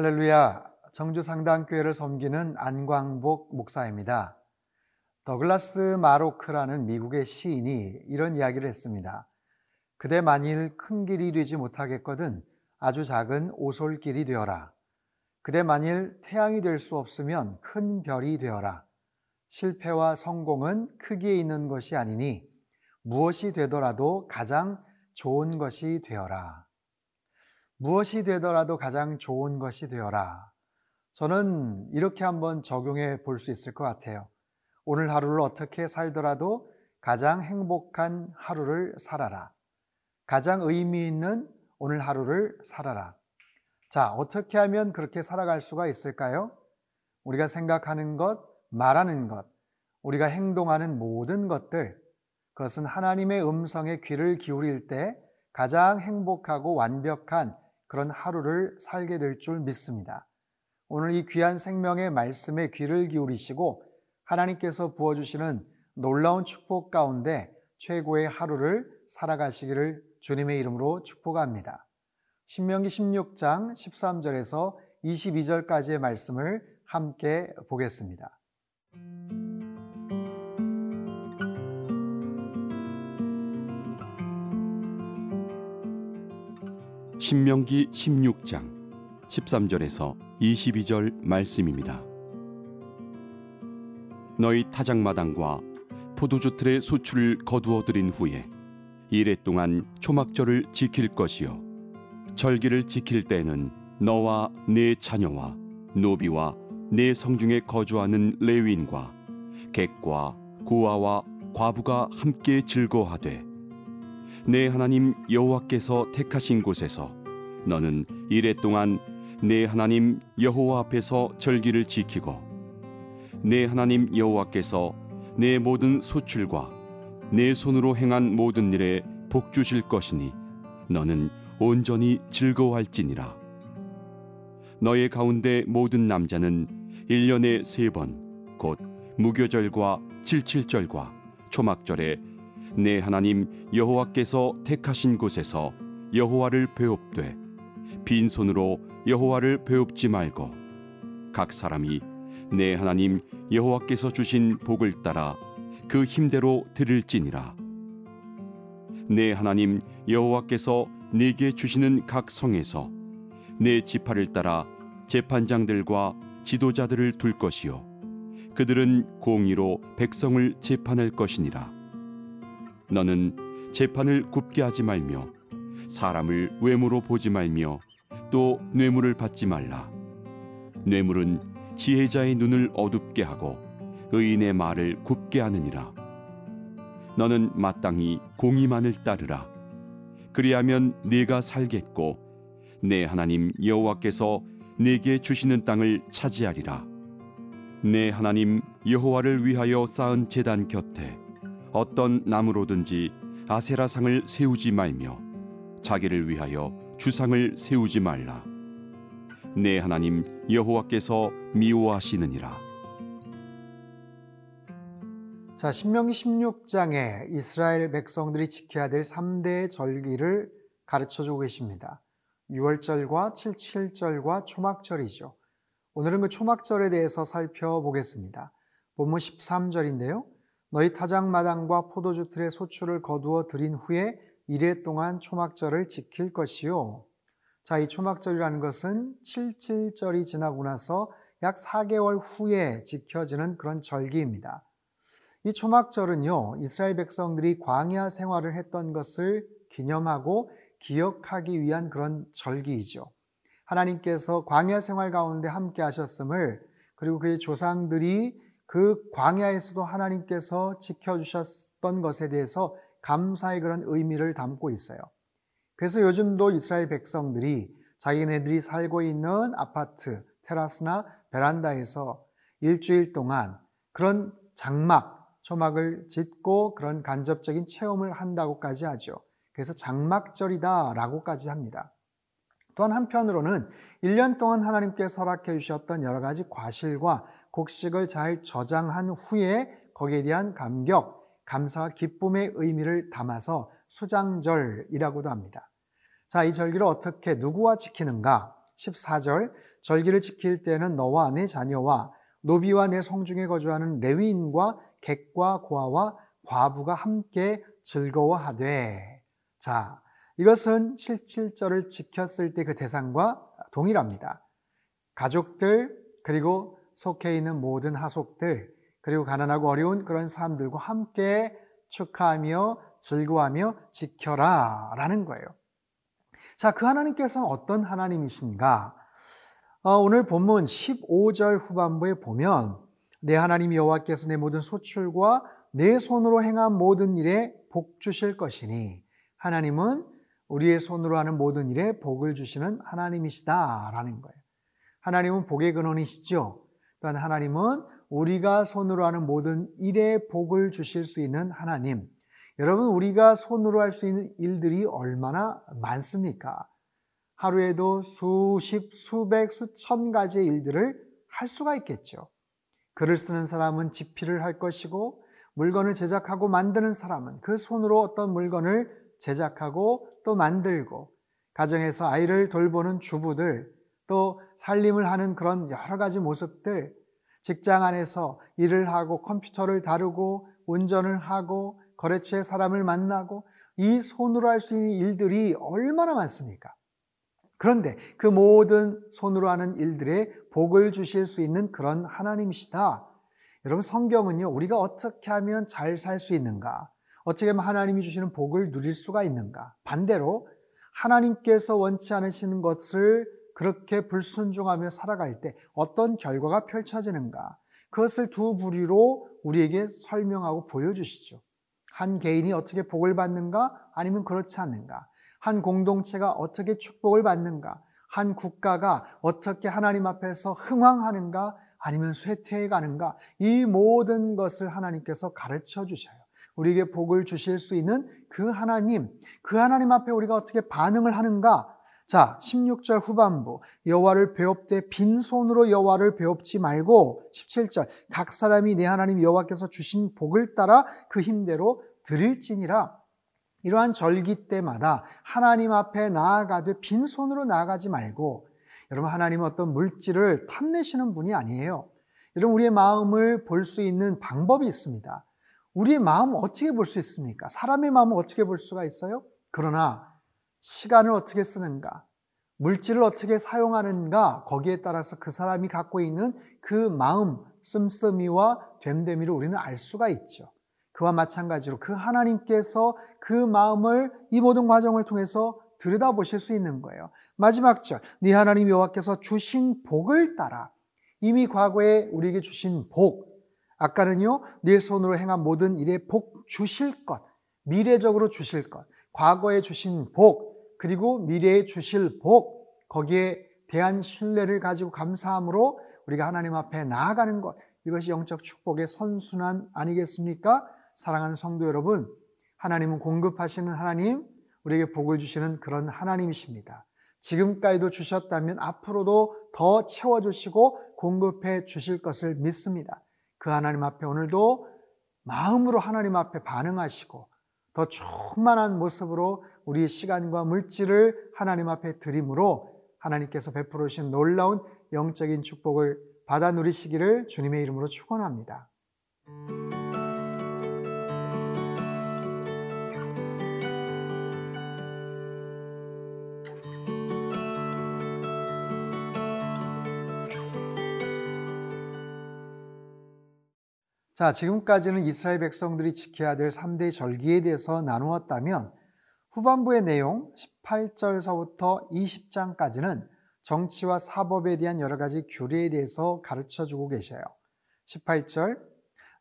할렐루야. 정주상당교회를 섬기는 안광복 목사입니다. 더글라스 마로크라는 미국의 시인이 이런 이야기를 했습니다. 그대 만일 큰 길이 되지 못하겠거든 아주 작은 오솔길이 되어라. 그대 만일 태양이 될 수 없으면 큰 별이 되어라. 실패와 성공은 크기에 있는 것이 아니니 무엇이 되더라도 가장 좋은 것이 되어라. 무엇이 되더라도 가장 좋은 것이 되어라. 저는 이렇게 한번 적용해 볼 수 있을 것 같아요. 오늘 하루를 어떻게 살더라도 가장 행복한 하루를 살아라. 가장 의미 있는 오늘 하루를 살아라. 자, 어떻게 하면 그렇게 살아갈 수가 있을까요? 우리가 생각하는 것, 말하는 것, 우리가 행동하는 모든 것들, 그것은 하나님의 음성에 귀를 기울일 때 가장 행복하고 완벽한 그런 하루를 살게 될 줄 믿습니다. 오늘 이 귀한 생명의 말씀에 귀를 기울이시고 하나님께서 부어주시는 놀라운 축복 가운데 최고의 하루를 살아가시기를 주님의 이름으로 축복합니다. 신명기 16장 13절에서 22절까지의 말씀을 함께 보겠습니다. 신명기 16장 13절에서 22절 말씀입니다. 너희 타작마당과 포도주 틀의 소출을 거두어 들인 후에 이래 동안 초막절을 지킬 것이요. 절기를 지킬 때는 너와 네 자녀와 노비와 네 성중에 거주하는 레위인과 객과 고아와 과부가 함께 즐거워하되 내 하나님 여호와께서 택하신 곳에서 너는 이래 동안 내 하나님 여호와 앞에서 절기를 지키고 내 하나님 여호와께서 내 모든 소출과 내 손으로 행한 모든 일에 복 주실 것이니 너는 온전히 즐거워할지니라. 너의 가운데 모든 남자는 일년에 세 번 곧 무교절과 칠칠절과 초막절에 내 하나님 여호와께서 택하신 곳에서 여호와를 배웁되 빈손으로 여호와를 배웁지 말고 각 사람이 내 하나님 여호와께서 주신 복을 따라 그 힘대로 드릴지니라. 내 하나님 여호와께서 내게 주시는 각 성에서 내 지파를 따라 재판장들과 지도자들을 둘 것이요 그들은 공의로 백성을 재판할 것이니라. 너는 재판을 굽게 하지 말며 사람을 외모로 보지 말며 또 뇌물을 받지 말라. 뇌물은 지혜자의 눈을 어둡게 하고 의인의 말을 굽게 하느니라. 너는 마땅히 공의만을 따르라. 그리하면 네가 살겠고 내 하나님 여호와께서 네게 주시는 땅을 차지하리라. 내 하나님 여호와를 위하여 쌓은 제단 곁에 어떤 나무로든지 아세라상을 세우지 말며 자기를 위하여 주상을 세우지 말라 내 하나님 여호와께서 미워하시느니라 자, 신명기 16장에 이스라엘 백성들이 지켜야 될 3대 절기를 가르쳐 주고 계십니다. 6월절과 77절과 초막절이죠. 오늘은 그 초막절에 대해서 살펴보겠습니다. 본문 13절인데요. 너희 타작마당과 포도주 틀의 소출을 거두어 들인 후에 이래 동안 초막절을 지킬 것이요. 자, 이 초막절이라는 것은 77절이 지나고 나서 약 4개월 후에 지켜지는 그런 절기입니다. 이 초막절은요, 이스라엘 백성들이 광야 생활을 했던 것을 기념하고 기억하기 위한 그런 절기이죠. 하나님께서 광야 생활 가운데 함께 하셨음을 그리고 그의 조상들이 그 광야에서도 하나님께서 지켜주셨던 것에 대해서 감사의 그런 의미를 담고 있어요. 그래서 요즘도 이스라엘 백성들이 자기네들이 살고 있는 아파트, 테라스나 베란다에서 일주일 동안 그런 장막, 초막을 짓고 그런 간접적인 체험을 한다고까지 하죠. 그래서 장막절이다 라고까지 합니다. 또한 한편으로는 1년 동안 하나님께서 허락해 주셨던 여러 가지 과실과 곡식을 잘 저장한 후에 거기에 대한 감격, 감사와 기쁨의 의미를 담아서 수장절이라고도 합니다. 자, 이 절기를 어떻게 누구와 지키는가? 14절 절기를 지킬 때는 너와 내 자녀와 노비와 내 성중에 거주하는 레위인과 객과 고아와 과부가 함께 즐거워하되 자, 이것은 실질절을 지켰을 때 그 대상과 동일합니다. 가족들 그리고 속해 있는 모든 하속들 그리고 가난하고 어려운 그런 사람들과 함께 축하하며 즐거워하며 지켜라 라는 거예요. 자, 그 하나님께서는 어떤 하나님이신가? 어, 오늘 본문 15절 후반부에 보면 내 하나님 여호와께서 내 모든 소출과 내 손으로 행한 모든 일에 복 주실 것이니 하나님은 우리의 손으로 하는 모든 일에 복을 주시는 하나님이시다라는 거예요. 하나님은 복의 근원이시죠. 또한 하나님은 우리가 손으로 하는 모든 일에 복을 주실 수 있는 하나님. 여러분, 우리가 손으로 할 수 있는 일들이 얼마나 많습니까? 하루에도 수십, 수백, 수천 가지의 일들을 할 수가 있겠죠. 글을 쓰는 사람은 집필을 할 것이고, 물건을 제작하고 만드는 사람은 그 손으로 어떤 물건을 제작하고 또 만들고, 가정에서 아이를 돌보는 주부들, 또 살림을 하는 그런 여러 가지 모습들, 직장 안에서 일을 하고 컴퓨터를 다루고 운전을 하고 거래처에 사람을 만나고 이 손으로 할 수 있는 일들이 얼마나 많습니까? 그런데 그 모든 손으로 하는 일들에 복을 주실 수 있는 그런 하나님이시다. 여러분 성경은요, 우리가 어떻게 하면 잘 살 수 있는가? 어떻게 하면 하나님이 주시는 복을 누릴 수가 있는가? 반대로 하나님께서 원치 않으시는 것을 그렇게 불순종하며 살아갈 때 어떤 결과가 펼쳐지는가? 그것을 두 부류로 우리에게 설명하고 보여주시죠. 한 개인이 어떻게 복을 받는가? 아니면 그렇지 않는가? 한 공동체가 어떻게 축복을 받는가? 한 국가가 어떻게 하나님 앞에서 흥왕하는가? 아니면 쇠퇴해 가는가? 이 모든 것을 하나님께서 가르쳐 주셔요. 우리에게 복을 주실 수 있는 그 하나님, 그 하나님 앞에 우리가 어떻게 반응을 하는가? 자, 16절 후반부 여호와를 배웁되 빈손으로 여호와를 배웁지 말고 17절 각 사람이 내 하나님 여호와께서 주신 복을 따라 그 힘대로 드릴지니라 이러한 절기 때마다 하나님 앞에 나아가되 빈손으로 나아가지 말고 여러분 하나님은 어떤 물질을 탐내시는 분이 아니에요. 여러분 우리의 마음을 볼 수 있는 방법이 있습니다. 우리의 마음 어떻게 볼 수 있습니까? 사람의 마음을 어떻게 볼 수가 있어요? 그러나 시간을 어떻게 쓰는가, 물질을 어떻게 사용하는가, 거기에 따라서 그 사람이 갖고 있는 그 마음, 씀씀이와 됨됨이를 우리는 알 수가 있죠. 그와 마찬가지로 그 하나님께서 그 마음을 이 모든 과정을 통해서 들여다보실 수 있는 거예요. 마지막 절, 네 하나님 여호와께서 주신 복을 따라 이미 과거에 우리에게 주신 복, 아까는요, 네 손으로 행한 모든 일에 복 주실 것, 미래적으로 주실 것, 과거에 주신 복, 그리고 미래에 주실 복, 거기에 대한 신뢰를 가지고 감사함으로 우리가 하나님 앞에 나아가는 것, 이것이 영적 축복의 선순환 아니겠습니까? 사랑하는 성도 여러분, 하나님은 공급하시는 하나님, 우리에게 복을 주시는 그런 하나님이십니다. 지금까지도 주셨다면 앞으로도 더 채워주시고 공급해 주실 것을 믿습니다. 그 하나님 앞에 오늘도 마음으로 하나님 앞에 반응하시고 더 충만한 모습으로 우리의 시간과 물질을 하나님 앞에 드림으로 하나님께서 베풀어 주신 놀라운 영적인 축복을 받아 누리시기를 주님의 이름으로 축원합니다. 자, 지금까지는 이스라엘 백성들이 지켜야 될 3대 절기에 대해서 나누었다면 후반부의 내용 18절서부터 20장까지는 정치와 사법에 대한 여러 가지 규례에 대해서 가르쳐 주고 계셔요. 18절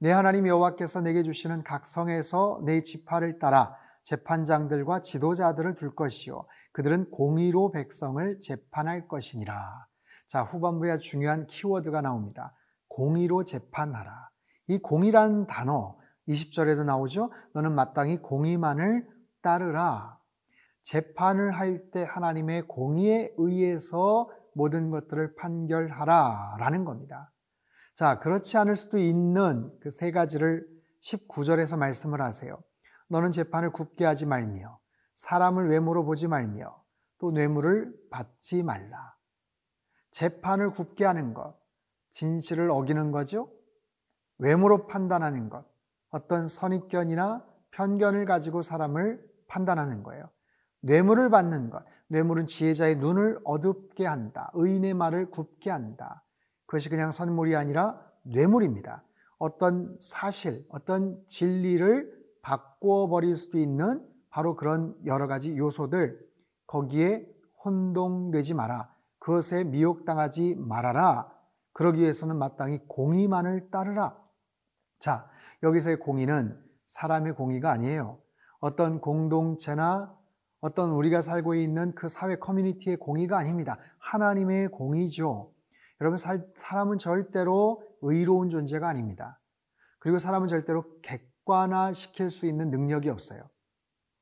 내 하나님 여호와께서 내게 주시는 각 성에서 내 지파를 따라 재판장들과 지도자들을 둘 것이요 그들은 공의로 백성을 재판할 것이니라. 자, 후반부에 중요한 키워드가 나옵니다. 공의로 재판하라. 이 공이라는 단어, 20절에도 나오죠. 너는 마땅히 공의만을 따르라. 재판을 할 때 하나님의 공의에 의해서 모든 것들을 판결하라. 라는 겁니다. 자, 그렇지 않을 수도 있는 그 세 가지를 19절에서 말씀을 하세요. 너는 재판을 굽게 하지 말며, 사람을 외모로 보지 말며, 또 뇌물을 받지 말라. 재판을 굽게 하는 것, 진실을 어기는 거죠. 외모로 판단하는 것, 어떤 선입견이나 편견을 가지고 사람을 판단하는 거예요. 뇌물을 받는 것, 뇌물은 지혜자의 눈을 어둡게 한다. 의인의 말을 굽게 한다. 그것이 그냥 선물이 아니라 뇌물입니다. 어떤 사실, 어떤 진리를 바꾸어 버릴 수도 있는 바로 그런 여러 가지 요소들, 거기에 혼동되지 마라. 그것에 미혹당하지 말아라. 그러기 위해서는 마땅히 공의만을 따르라. 자, 여기서의 공의는 사람의 공의가 아니에요. 어떤 공동체나 어떤 우리가 살고 있는 그 사회 커뮤니티의 공의가 아닙니다. 하나님의 공의죠. 여러분, 사람은 절대로 의로운 존재가 아닙니다. 그리고 사람은 절대로 객관화 시킬 수 있는 능력이 없어요.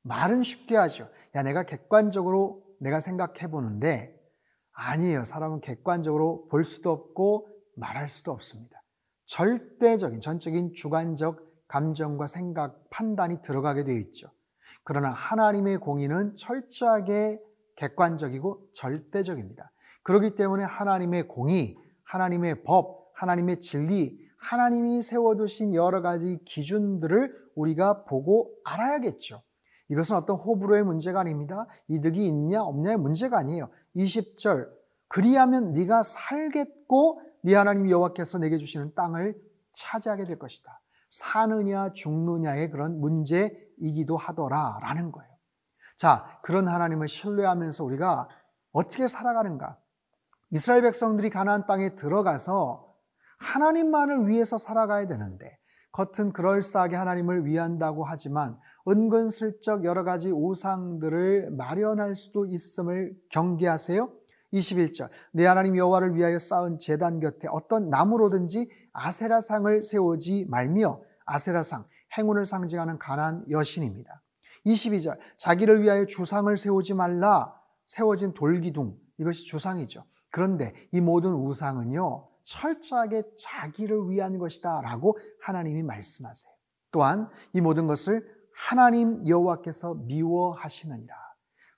말은 쉽게 하죠. 야, 내가 객관적으로 내가 생각해 보는데 아니에요. 사람은 객관적으로 볼 수도 없고 말할 수도 없습니다. 절대적인, 전적인 주관적 감정과 생각, 판단이 들어가게 되어 있죠. 그러나 하나님의 공의는 철저하게 객관적이고 절대적입니다. 그렇기 때문에 하나님의 공의, 하나님의 법, 하나님의 진리, 하나님이 세워두신 여러 가지 기준들을 우리가 보고 알아야겠죠. 이것은 어떤 호불호의 문제가 아닙니다. 이득이 있냐 없냐의 문제가 아니에요. 20절 그리하면 네가 살겠고 네 하나님 여호와께서 내게 주시는 땅을 차지하게 될 것이다. 사느냐 죽느냐의 그런 문제이기도 하더라라는 거예요. 자, 그런 하나님을 신뢰하면서 우리가 어떻게 살아가는가? 이스라엘 백성들이 가나안 땅에 들어가서 하나님만을 위해서 살아가야 되는데 겉은 그럴싸하게 하나님을 위한다고 하지만 은근슬쩍 여러 가지 우상들을 마련할 수도 있음을 경계하세요. 21절 내 하나님 여호와를 위하여 쌓은 제단 곁에 어떤 나무로든지 아세라상을 세우지 말며 아세라상 행운을 상징하는 가난 여신입니다. 22절 자기를 위하여 주상을 세우지 말라 세워진 돌기둥 이것이 주상이죠. 그런데 이 모든 우상은요 철저하게 자기를 위한 것이다 라고 하나님이 말씀하세요. 또한 이 모든 것을 하나님 여호와께서 미워하시느니라.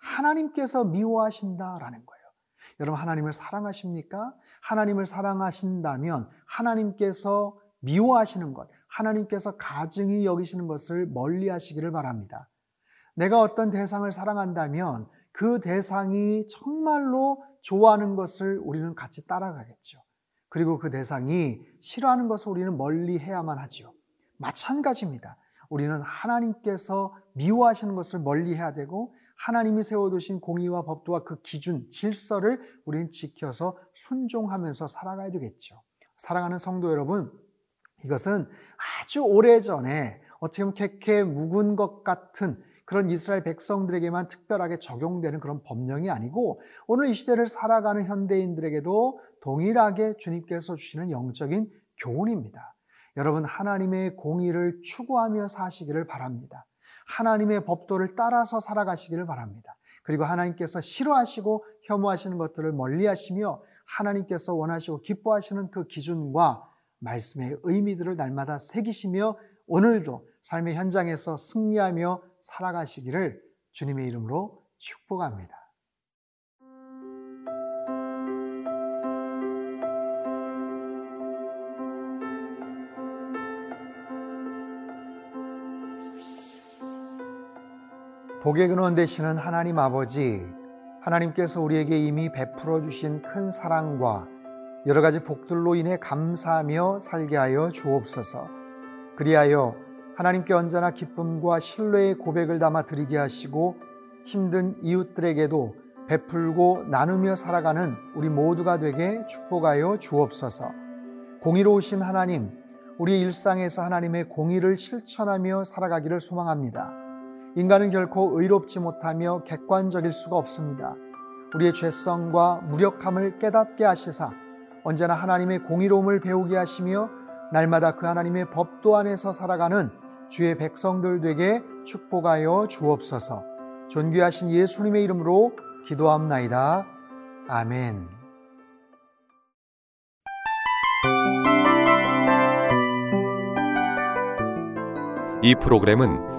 하나님께서 미워하신다라는 거예요. 여러분 하나님을 사랑하십니까? 하나님을 사랑하신다면 하나님께서 미워하시는 것, 하나님께서 가증히 여기시는 것을 멀리 하시기를 바랍니다. 내가 어떤 대상을 사랑한다면 그 대상이 정말로 좋아하는 것을 우리는 같이 따라가겠죠. 그리고 그 대상이 싫어하는 것을 우리는 멀리 해야만 하지요. 마찬가지입니다. 우리는 하나님께서 미워하시는 것을 멀리 해야 되고 하나님이 세워두신 공의와 법도와 그 기준, 질서를 우리는 지켜서 순종하면서 살아가야 되겠죠. 사랑하는 성도 여러분, 이것은 아주 오래전에 어떻게 보면 캐캐 묵은 것 같은 그런 이스라엘 백성들에게만 특별하게 적용되는 그런 법령이 아니고 오늘 이 시대를 살아가는 현대인들에게도 동일하게 주님께서 주시는 영적인 교훈입니다. 여러분 하나님의 공의를 추구하며 사시기를 바랍니다. 하나님의 법도를 따라서 살아가시기를 바랍니다. 그리고 하나님께서 싫어하시고 혐오하시는 것들을 멀리하시며 하나님께서 원하시고 기뻐하시는 그 기준과 말씀의 의미들을 날마다 새기시며 오늘도 삶의 현장에서 승리하며 살아가시기를 주님의 이름으로 축복합니다. 복의 근원 되시는 하나님 아버지, 하나님께서 우리에게 이미 베풀어 주신 큰 사랑과 여러 가지 복들로 인해 감사하며 살게 하여 주옵소서. 그리하여 하나님께 언제나 기쁨과 신뢰의 고백을 담아 드리게 하시고 힘든 이웃들에게도 베풀고 나누며 살아가는 우리 모두가 되게 축복하여 주옵소서. 공의로우신 하나님, 우리 일상에서 하나님의 공의를 실천하며 살아가기를 소망합니다. 인간은 결코 의롭지 못하며 객관적일 수가 없습니다. 우리의 죄성과 무력함을 깨닫게 하시사 언제나 하나님의 공의로움을 배우게 하시며 날마다 그 하나님의 법도 안에서 살아가는 주의 백성들 되게 축복하여 주옵소서. 존귀하신 예수님의 이름으로 기도함나이다. 아멘. 이 프로그램은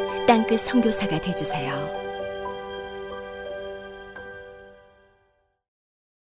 땅끝 선교사가 되주세요.